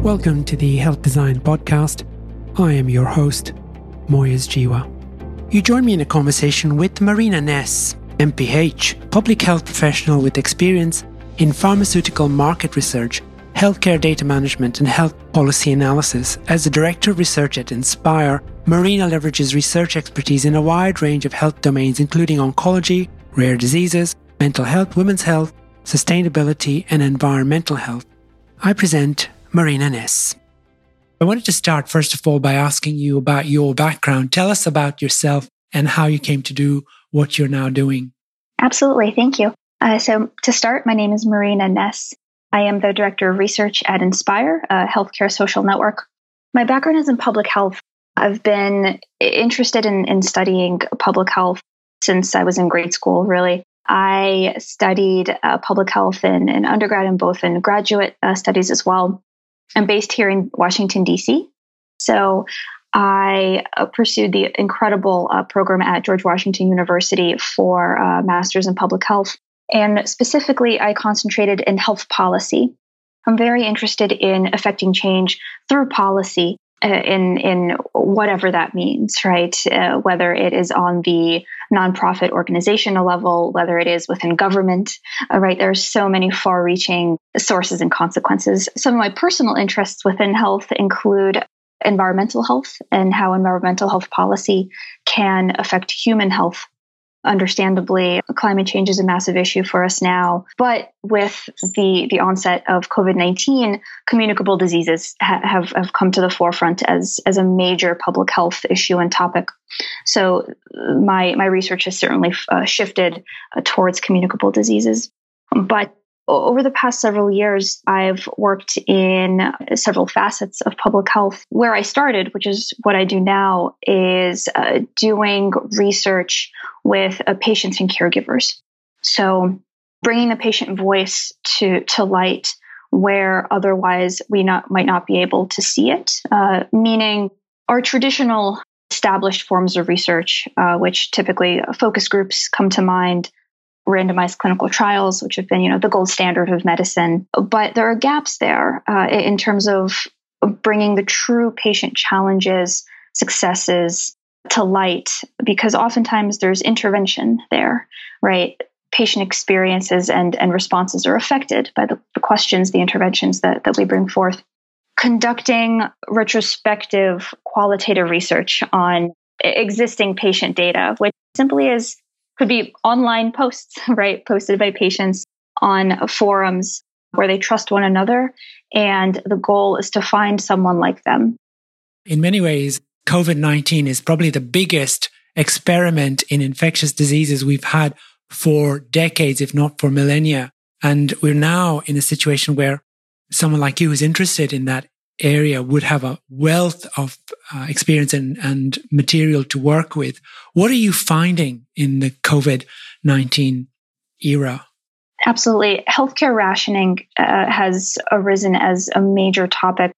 Welcome to the Health Design Podcast. I am your host, Moyez Jiwa. You join me in a conversation with Marina Ness, MPH, public health professional with experience in pharmaceutical market research, healthcare data management, and health policy analysis. As the Director of Research at Inspire, Marina leverages research expertise in a wide range of health domains, including oncology, rare diseases, mental health, women's health, sustainability, and environmental health. I present Marina Ness. I wanted to start, first of all, by asking you about your background. Tell us about yourself and how you came to do what you're now doing. Absolutely. Thank you. Uh, so, to start, my name is Marina Ness. I am the Director of Research at Inspire, a healthcare social network. My background is in public health. I've been interested in, in studying public health since I was in grade school, really. I studied uh, public health in, in, undergrad and both in graduate uh, studies as well. I'm based here in Washington, D.C. So I uh, pursued the incredible uh, program at George Washington University for uh, Masters in Public Health. And specifically, I concentrated in health policy. I'm very interested in affecting change through policy uh, in in whatever that means, right? Uh, whether it is on the nonprofit organizational level, whether it is within government, uh, right? There are so many far-reaching sources and consequences. Some of my personal interests within health include environmental health and how environmental health policy can affect human health Understandably, climate change is a massive issue for us now. But with the, the onset of COVID 19, communicable diseases ha- have, have come to the forefront as, as a major public health issue and topic. So, my, my research has certainly uh, shifted uh, towards communicable diseases. But over the past several years, I've worked in several facets of public health. Where I started, which is what I do now, is uh, doing research with uh, patients and caregivers. So, bringing the patient voice to to light where otherwise we not might not be able to see it. Uh, meaning, our traditional established forms of research, uh, which typically focus groups come to mind randomized clinical trials, which have been, you know, the gold standard of medicine. But there are gaps there uh, in terms of bringing the true patient challenges, successes to light, because oftentimes there's intervention there, right? Patient experiences and, and responses are affected by the, the questions, the interventions that, that we bring forth. Conducting retrospective qualitative research on existing patient data, which simply is could be online posts, right? Posted by patients on forums where they trust one another. And the goal is to find someone like them. In many ways, COVID 19 is probably the biggest experiment in infectious diseases we've had for decades, if not for millennia. And we're now in a situation where someone like you is interested in that area would have a wealth of uh, experience and, and material to work with. What are you finding in the COVID 19 era? Absolutely. Healthcare rationing uh, has arisen as a major topic.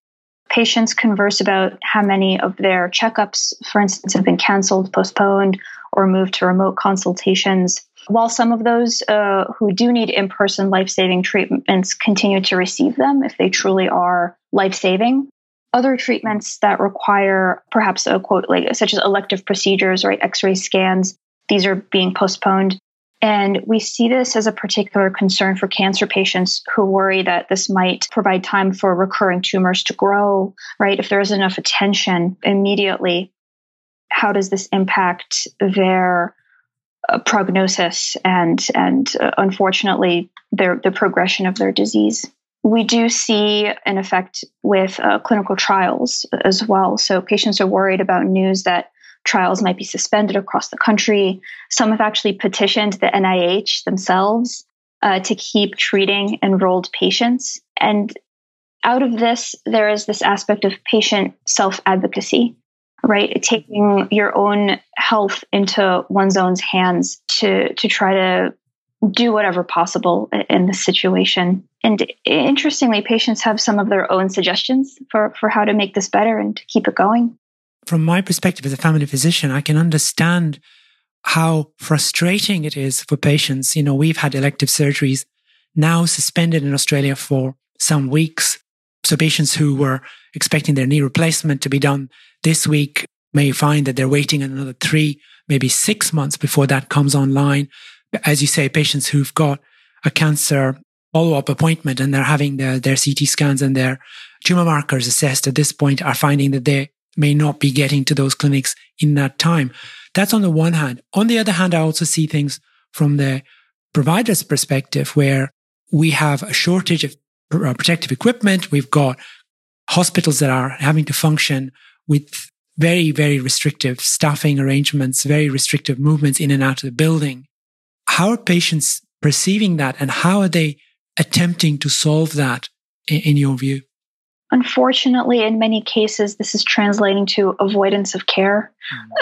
Patients converse about how many of their checkups, for instance, have been canceled, postponed, or moved to remote consultations. While some of those uh, who do need in person life saving treatments continue to receive them if they truly are life saving, other treatments that require perhaps a quote like such as elective procedures, right, X-ray scans, these are being postponed. And we see this as a particular concern for cancer patients who worry that this might provide time for recurring tumors to grow, right? If there isn't enough attention immediately, how does this impact their uh, prognosis and and uh, unfortunately their the progression of their disease? We do see an effect with uh, clinical trials as well. So patients are worried about news that trials might be suspended across the country. Some have actually petitioned the NIH themselves uh, to keep treating enrolled patients. And out of this, there is this aspect of patient self advocacy, right? Taking your own health into one's own hands to, to try to do whatever possible in this situation. And interestingly, patients have some of their own suggestions for, for how to make this better and to keep it going. From my perspective as a family physician, I can understand how frustrating it is for patients. You know, we've had elective surgeries now suspended in Australia for some weeks. So patients who were expecting their knee replacement to be done this week may find that they're waiting another three, maybe six months before that comes online. As you say, patients who've got a cancer follow up appointment and they're having their, their CT scans and their tumor markers assessed at this point are finding that they may not be getting to those clinics in that time. That's on the one hand. On the other hand, I also see things from the provider's perspective where we have a shortage of uh, protective equipment. We've got hospitals that are having to function with very, very restrictive staffing arrangements, very restrictive movements in and out of the building. How are patients perceiving that and how are they attempting to solve that in, your view? Unfortunately, in many cases, this is translating to avoidance of care.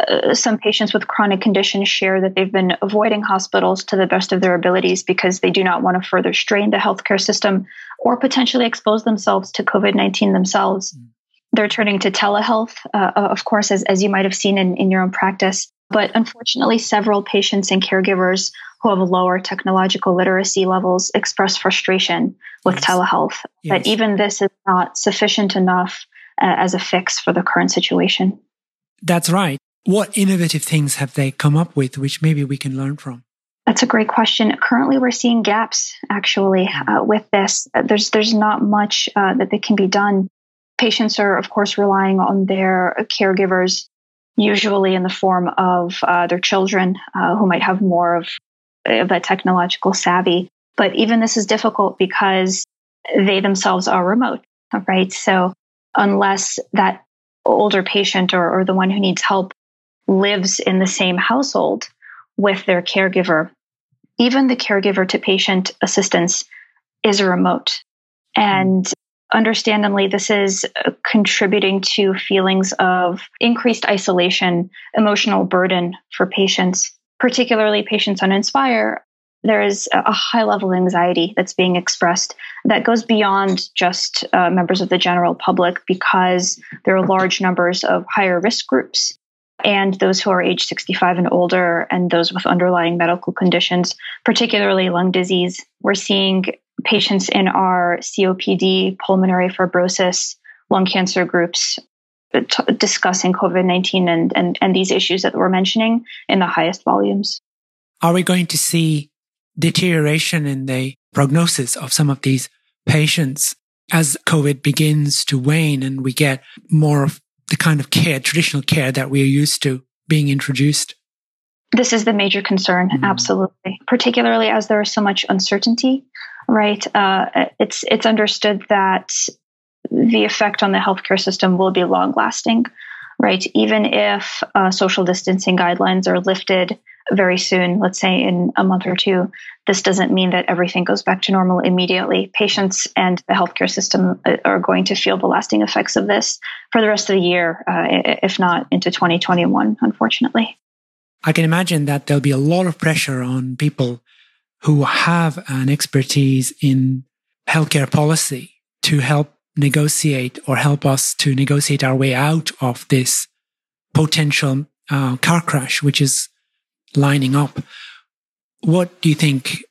Mm. Uh, some patients with chronic conditions share that they've been avoiding hospitals to the best of their abilities because they do not want to further strain the healthcare system or potentially expose themselves to COVID 19 themselves. Mm. They're turning to telehealth, uh, of course, as, as you might have seen in, in your own practice. But unfortunately, several patients and caregivers who have lower technological literacy levels express frustration with yes. telehealth. Yes. But even this is not sufficient enough uh, as a fix for the current situation. That's right. What innovative things have they come up with, which maybe we can learn from? That's a great question. Currently, we're seeing gaps actually uh, with this. Uh, there's there's not much uh, that, that can be done. Patients are, of course, relying on their caregivers usually in the form of uh, their children uh, who might have more of, of that technological savvy. But even this is difficult because they themselves are remote, right? So unless that older patient or, or the one who needs help lives in the same household with their caregiver, even the caregiver to patient assistance is remote. And understandably, this is contributing to feelings of increased isolation, emotional burden for patients, particularly patients on Inspire. There is a high level of anxiety that's being expressed that goes beyond just uh, members of the general public because there are large numbers of higher risk groups and those who are age 65 and older and those with underlying medical conditions, particularly lung disease. We're seeing patients in our COPD, pulmonary fibrosis, lung cancer groups uh, t- discussing COVID 19 and, and, and these issues that we're mentioning in the highest volumes. Are we going to see deterioration in the prognosis of some of these patients as COVID begins to wane and we get more of the kind of care, traditional care that we are used to being introduced? This is the major concern, mm. absolutely, particularly as there is so much uncertainty right? Uh, it's it's understood that the effect on the healthcare system will be long lasting, right? Even if uh, social distancing guidelines are lifted very soon, let's say in a month or two, this doesn't mean that everything goes back to normal immediately. Patients and the healthcare system uh, are going to feel the lasting effects of this for the rest of the year, uh, if not into 2021, unfortunately. I can imagine that there'll be a lot of pressure on people who have an expertise in healthcare policy to help negotiate or help us to negotiate our way out of this potential uh, car crash, which is lining up. What do you think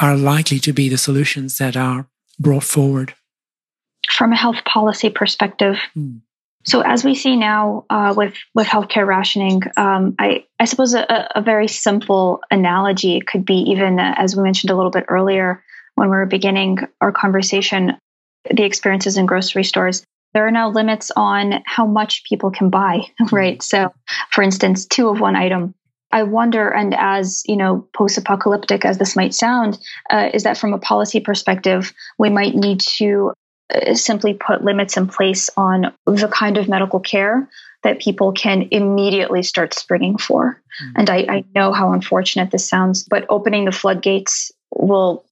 are likely to be the solutions that are brought forward? From a health policy perspective, hmm. So as we see now uh, with with healthcare rationing, um, I I suppose a, a, very simple analogy could be even uh, as we mentioned a little bit earlier when we were beginning our conversation, the experiences in grocery stores. There are now limits on how much people can buy, right? So, for instance, two of one item. I wonder, and as you know, post-apocalyptic as this might sound, uh, is that from a policy perspective, we might need to uh, simply put limits in place on the kind of medical care that people can immediately start springing for. Mm-hmm. And I, I, know how unfortunate this sounds, but opening the floodgates will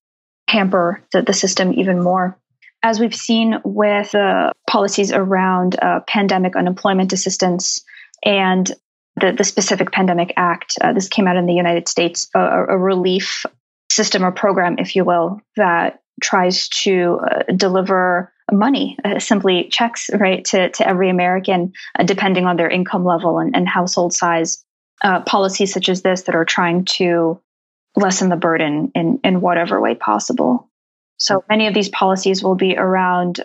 hamper the, the system even more. As we've seen with the policies around uh, pandemic unemployment assistance and the, the specific pandemic act, uh, this came out in the United States, a, a relief system or program, if you will, that tries to uh, deliver money, uh, simply checks, right, to, to every American, uh, depending on their income level and, and household size. Uh, policies such as this that are trying to lessen the burden in, in whatever way possible. So many of these policies will be around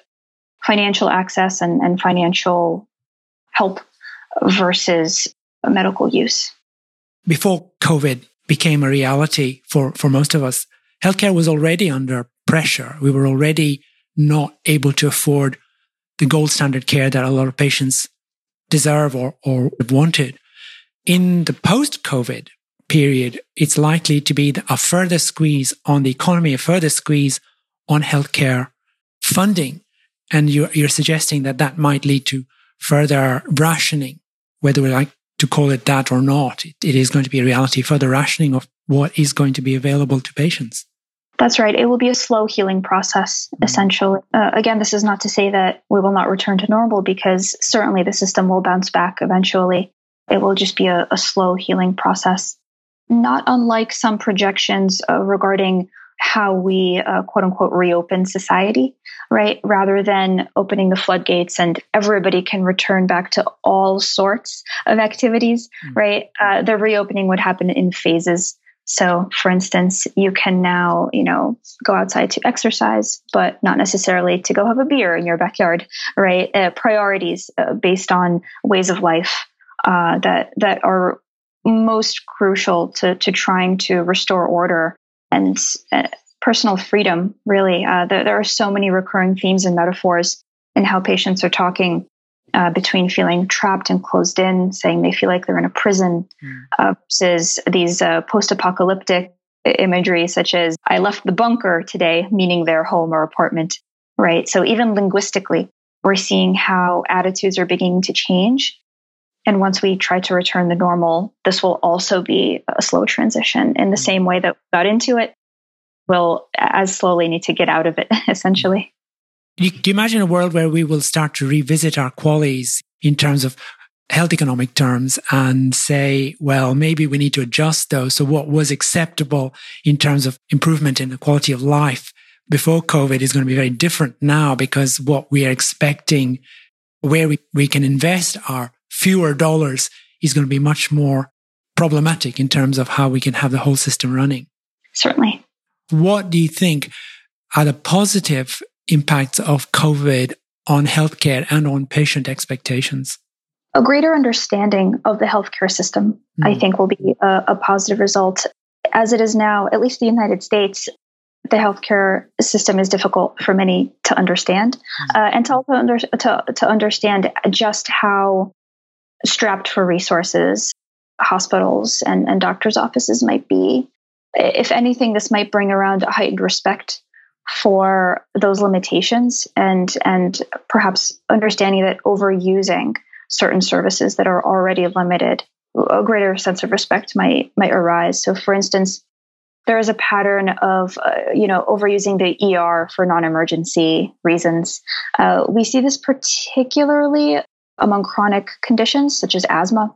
financial access and, and financial help versus medical use. Before COVID became a reality for, for most of us, healthcare was already under pressure. We were already not able to afford the gold standard care that a lot of patients deserve or, or wanted. In the post COVID period, it's likely to be a further squeeze on the economy, a further squeeze on healthcare funding. And you're, you're suggesting that that might lead to further rationing, whether we like to call it that or not. it, it is going to be a reality, for the rationing of what is going to be available to patients. That's right. It will be a slow healing process, mm-hmm. essentially. Uh, again, this is not to say that we will not return to normal because certainly the system will bounce back eventually. It will just be a, a slow healing process. Not unlike some projections uh, regarding how we uh, quote unquote reopen society, right? Rather than opening the floodgates and everybody can return back to all sorts of activities, mm-hmm. right? Uh, the reopening would happen in phases. So, for instance, you can now, you know, go outside to exercise, but not necessarily to go have a beer in your backyard, right? Uh, priorities uh, based on ways of life uh, that that are most crucial to to trying to restore order and uh, personal freedom. Really, uh, there, there are so many recurring themes and metaphors in how patients are talking uh, between feeling trapped and closed in, saying they feel like they're in a prison, mm. uh, versus these uh, post apocalyptic imagery, such as, I left the bunker today, meaning their home or apartment, right? So even linguistically, we're seeing how attitudes are beginning to change. And once we try to return the normal, this will also be a slow transition in the mm. same way that we got into it. We'll as slowly need to get out of it, essentially. Do you, do you imagine a world where we will start to revisit our QALYs in terms of health economic terms and say, well, maybe we need to adjust those. So what was acceptable in terms of improvement in the quality of life before COVID is going to be very different now because what we are expecting where we, we can invest our fewer dollars is going to be much more problematic in terms of how we can have the whole system running. Certainly. What do you think are the positive impacts of COVID on healthcare and on patient expectations? A greater understanding of the healthcare system, mm. I hmm. think, will be a, a positive result. As it is now, at least the United States, the healthcare system is difficult for many to understand, mm. uh, and to also under, to, to understand just how strapped for resources hospitals and, and doctors' offices might be. If anything, this might bring around a heightened respect for those limitations and and perhaps understanding that overusing certain services that are already limited a greater sense of respect might might arise so for instance there is a pattern of uh, you know overusing the ER for non-emergency reasons uh, we see this particularly among chronic conditions such as asthma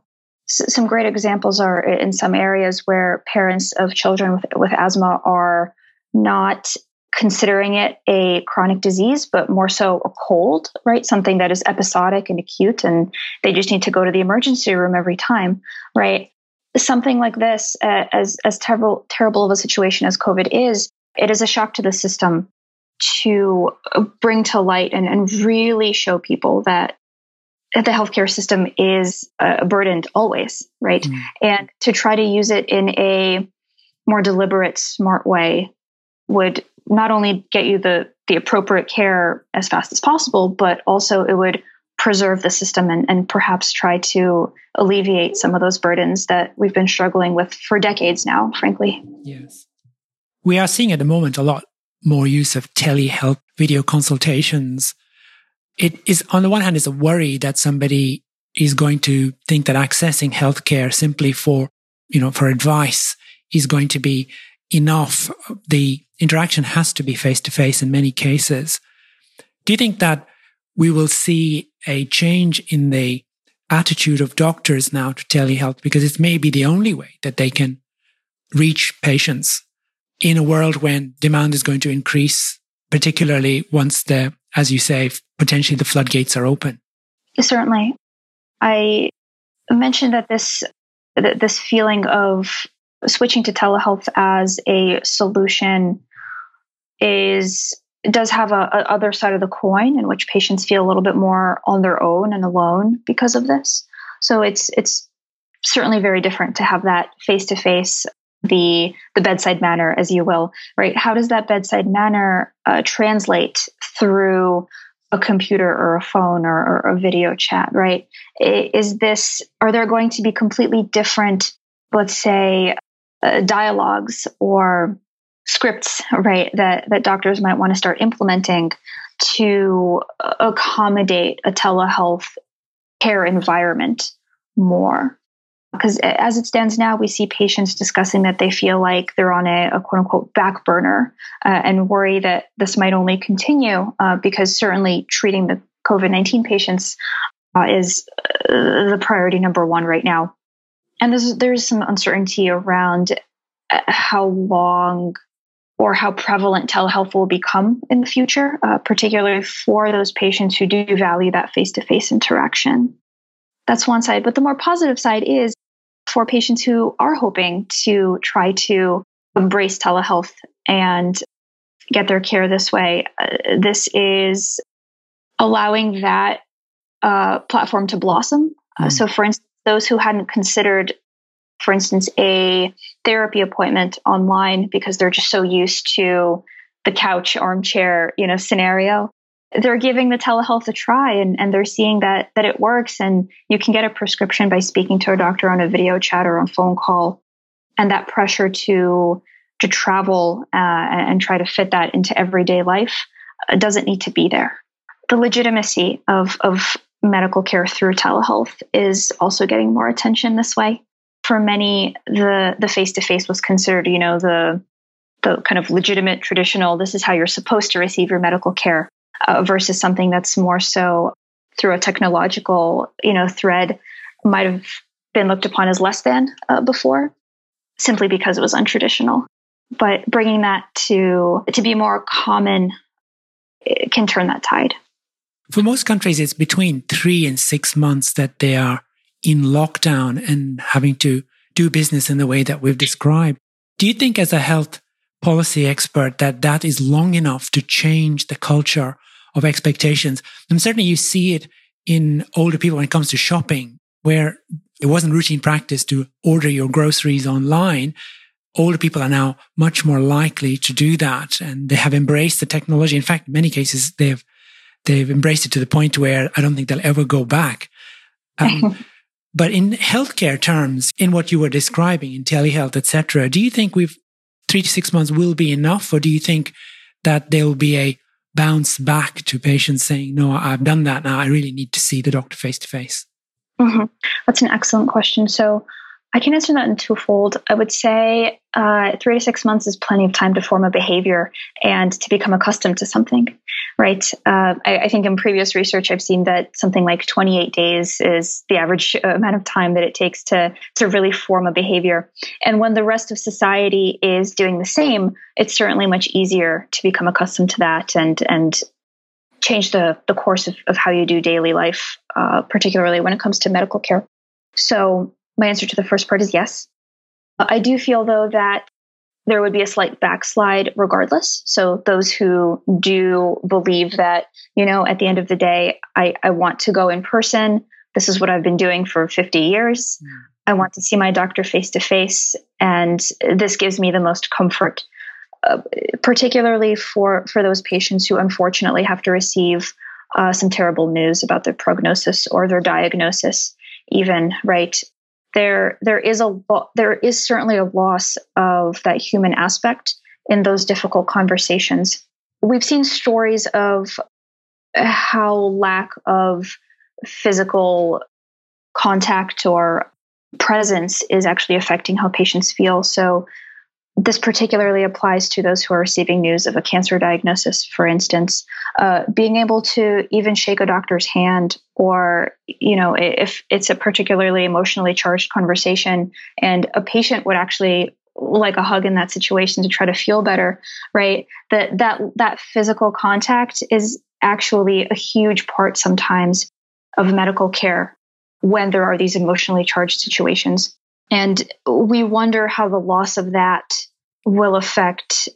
S- some great examples are in some areas where parents of children with, with asthma are not considering it a chronic disease, but more so a cold, right? Something that is episodic and acute, and they just need to go to the emergency room every time, right? Something like this, uh, as as terrible terrible of a situation as COVID is, it is a shock to the system to bring to light and, and really show people that the healthcare system is uh, burdened always, right? Mm. And to try to use it in a more deliberate, smart way would not only get you the the appropriate care as fast as possible, but also it would preserve the system and, and perhaps try to alleviate some of those burdens that we've been struggling with for decades now, frankly. Yes. We are seeing at the moment a lot more use of telehealth video consultations. It is, on the one hand, is a worry that somebody is going to think that accessing healthcare simply for, you know, for advice is going to be enough. The interaction has to be face to face in many cases. Do you think that we will see a change in the attitude of doctors now to telehealth because it may be the only way that they can reach patients in a world when demand is going to increase, particularly once the, as you say, potentially the floodgates are open? Certainly. I mentioned that this, that this feeling of switching to telehealth as a solution is does have a, a, other side of the coin in which patients feel a little bit more on their own and alone because of this. So it's it's certainly very different to have that face to face the the bedside manner as you will right how does that bedside manner uh, translate through a computer or a phone or, or, a video chat right? Is this are there going to be completely different let's say uh, dialogues or scripts right that that doctors might want to start implementing to accommodate a telehealth care environment more because as it stands now, we see patients discussing that they feel like they're on a, a quote unquote back burner uh, and worry that this might only continue uh, because certainly treating the COVID 19 patients uh, is uh, the priority number one right now. And there's, there's some uncertainty around uh, how long or how prevalent telehealth will become in the future, uh, particularly for those patients who do value that face to face interaction. That's one side. But the more positive side is for patients who are hoping to try to embrace telehealth and get their care this way. Uh, this is allowing that uh, platform to blossom. Mm. Uh, so, for instance, those who hadn't considered, for instance, a therapy appointment online because they're just so used to the couch armchair, you know, scenario they're giving the telehealth a try and, and they're seeing that that it works. And you can get a prescription by speaking to a doctor on a video chat or on phone call. And that pressure to to travel uh, and try to fit that into everyday life uh, doesn't need to be there. The legitimacy of of medical care through telehealth is also getting more attention this way. For many the the face to face was considered you know the the kind of legitimate traditional this is how you're supposed to receive your medical care uh, versus something that's more so through a technological, you know, thread might have been looked upon as less than uh, before, simply because it was untraditional. But bringing that to to be more common can turn that tide. For most countries, it's between three and six months that they are in lockdown and having to do business in the way that we've described. Do you think, as a health policy expert, that that is long enough to change the culture of expectations. And certainly you see it in older people when it comes to shopping, where it wasn't routine practice to order your groceries online. Older people are now much more likely to do that and they have embraced the technology. In fact, in many cases, they've, they've embraced it to the point where I don't think they'll ever go back. Um, but in healthcare terms, in what you were describing in telehealth, etc., do you think we've three to six months will be enough, or do you think that there will be a bounce back to patients saying, no, I've done that now. I really need to see the doctor face to face? Mm-hmm. That's an excellent question. So I can answer that in twofold. I would say uh, three to six months is plenty of time to form a behavior and to become accustomed to something, right? Uh, I, I, think in previous research, I've seen that something like 28 days is the average amount of time that it takes to to really form a behavior. And when the rest of society is doing the same, it's certainly much easier to become accustomed to that and and change the the course of, of how you do daily life, uh, particularly when it comes to medical care. So my answer to the first part is yes. I do feel, though, that there would be a slight backslide regardless. So those who do believe that, you know, at the end of the day, I, I want to go in person. This is what I've been doing for 50 years. I want to see my doctor face to face. And this gives me the most comfort, uh, particularly for, for those patients who unfortunately have to receive uh, some terrible news about their prognosis or their diagnosis, even, right? There there is a there is certainly a loss of that human aspect in those difficult conversations. We've seen stories of how lack of physical contact or presence is actually affecting how patients feel. So this particularly applies to those who are receiving news of a cancer diagnosis, for instance. Uh, being able to even shake a doctor's hand, or, you know, if it's a particularly emotionally charged conversation and a patient would actually like a hug in that situation to try to feel better, right? That, that, that physical contact is actually a huge part sometimes of medical care when there are these emotionally charged situations. And we wonder how the loss of that will affect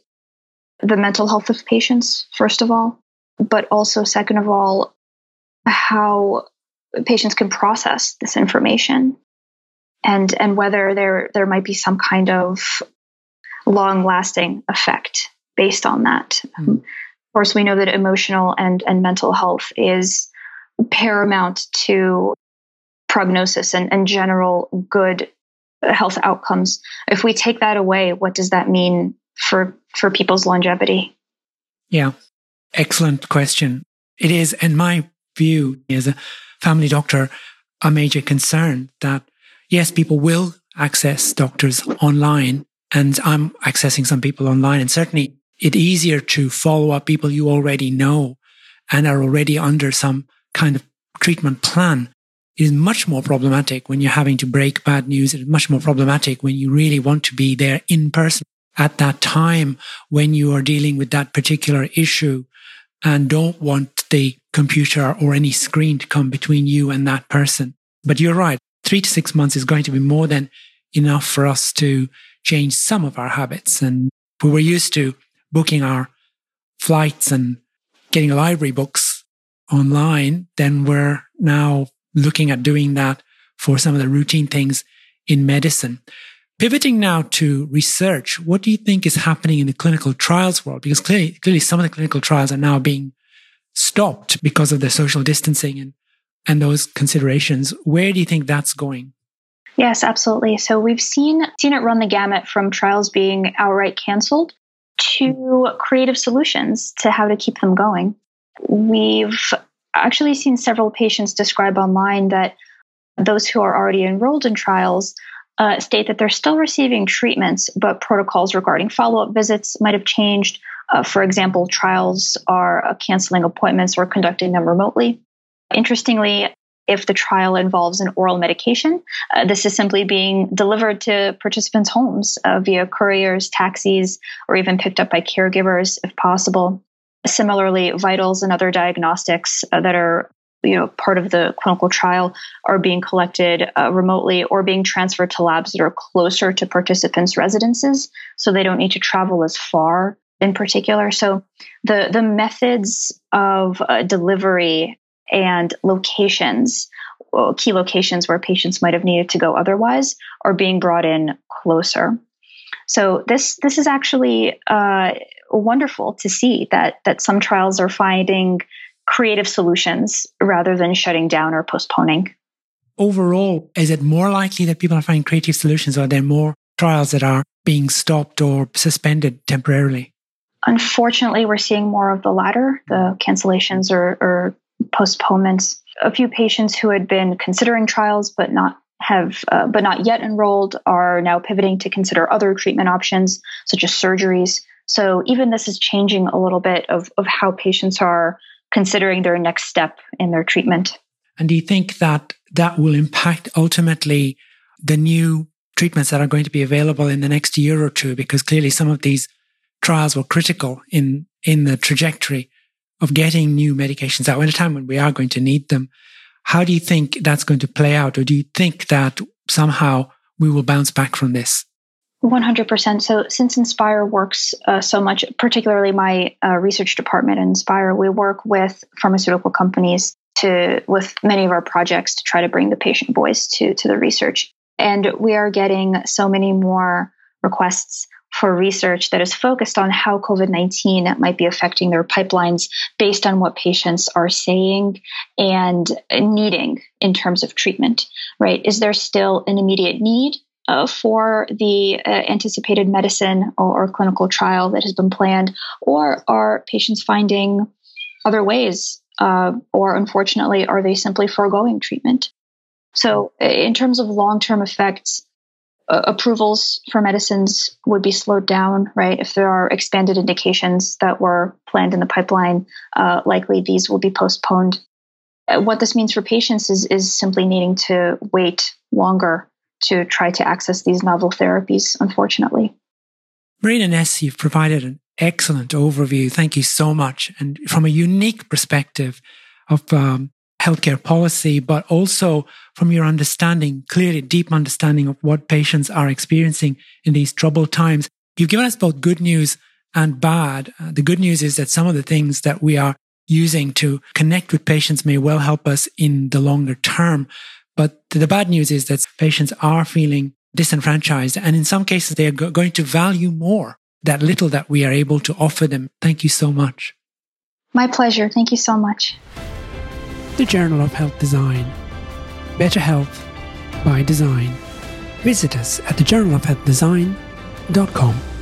the mental health of patients, first of all, but also, second of all, how patients can process this information and and whether there there might be some kind of long lasting effect based on that. Mm. of course, we know that emotional and and mental health is paramount to prognosis and, and general good health outcomes. If we take that away, what does that mean for for people's longevity? Yeah, excellent question. It is, in my view, as a family doctor, a major concern that yes, people will access doctors online, and I'm accessing some people online, and certainly it's easier to follow up people you already know and are already under some kind of treatment plan. It is much more problematic when you're having to break bad news. It is much more problematic when you really want to be there in person at that time when you are dealing with that particular issue and don't want the computer or any screen to come between you and that person. But you're right. Three to six months is going to be more than enough for us to change some of our habits. And we were used to booking our flights and getting library books online, then we're now looking at doing that for some of the routine things in medicine. Pivoting now to research, what do you think is happening in the clinical trials world? Because clearly, clearly some of the clinical trials are now being stopped because of the social distancing and, and those considerations. Where do you think that's going? Yes, absolutely. So we've seen seen it run the gamut from trials being outright canceled to creative solutions to how to keep them going. We've actually seen several patients describe online that those who are already enrolled in trials uh, state that they're still receiving treatments, but protocols regarding follow up visits might have changed. Uh, for example, trials are uh, canceling appointments or conducting them remotely. Interestingly, if the trial involves an oral medication, uh, this is simply being delivered to participants' homes uh, via couriers, taxis, or even picked up by caregivers if possible. Similarly, vitals and other diagnostics uh, that are you know part of the clinical trial are being collected uh, remotely or being transferred to labs that are closer to participants' residences, so they don't need to travel as far in particular. So the the methods of uh, delivery and locations, key locations where patients might have needed to go otherwise, are being brought in closer. So this this is actually uh, wonderful to see that that some trials are finding creative solutions rather than shutting down or postponing. Overall, is it more likely that people are finding creative solutions, or are there more trials that are being stopped or suspended temporarily? Unfortunately, we're seeing more of the latter, the cancellations or, or postponements. A few patients who had been considering trials but not have uh, but not yet enrolled are now pivoting to consider other treatment options such as surgeries. So even this is changing a little bit of, of how patients are considering their next step in their treatment. And do you think that that will impact ultimately the new treatments that are going to be available in the next year or two? Because clearly some of these trials were critical in, in the trajectory of getting new medications out at a time when we are going to need them. How do you think that's going to play out? Or do you think that somehow we will bounce back from this? 100%. So, since Inspire works uh, so much, particularly my uh, research department in Inspire, we work with pharmaceutical companies to, with many of our projects to try to bring the patient voice to, to the research. And we are getting so many more requests for research that is focused on how COVID 19 might be affecting their pipelines based on what patients are saying and needing in terms of treatment, right? Is there still an immediate need? Uh, for the uh, anticipated medicine or, or, clinical trial that has been planned, or are patients finding other ways, uh, or unfortunately, are they simply foregoing treatment? So, in terms of long term effects, approvals for medicines would be slowed down, right? If there are expanded indications that were planned in the pipeline, uh, likely these will be postponed. Uh, what this means for patients is, is simply needing to wait longer to try to access these novel therapies, unfortunately. Marina Ness, you've provided an excellent overview. Thank you so much. And from a unique perspective of um, healthcare policy, but also from your understanding, clearly deep understanding of what patients are experiencing in these troubled times. You've given us both good news and bad. Uh, the good news is that some of the things that we are using to connect with patients may well help us in the longer term. But the bad news is that patients are feeling disenfranchised. And in some cases, they are go- going to value more that little that we are able to offer them. Thank you so much. My pleasure. Thank you so much. The Journal of Health Design. Better health by design. Visit us at thejournalofhealthdesign.com.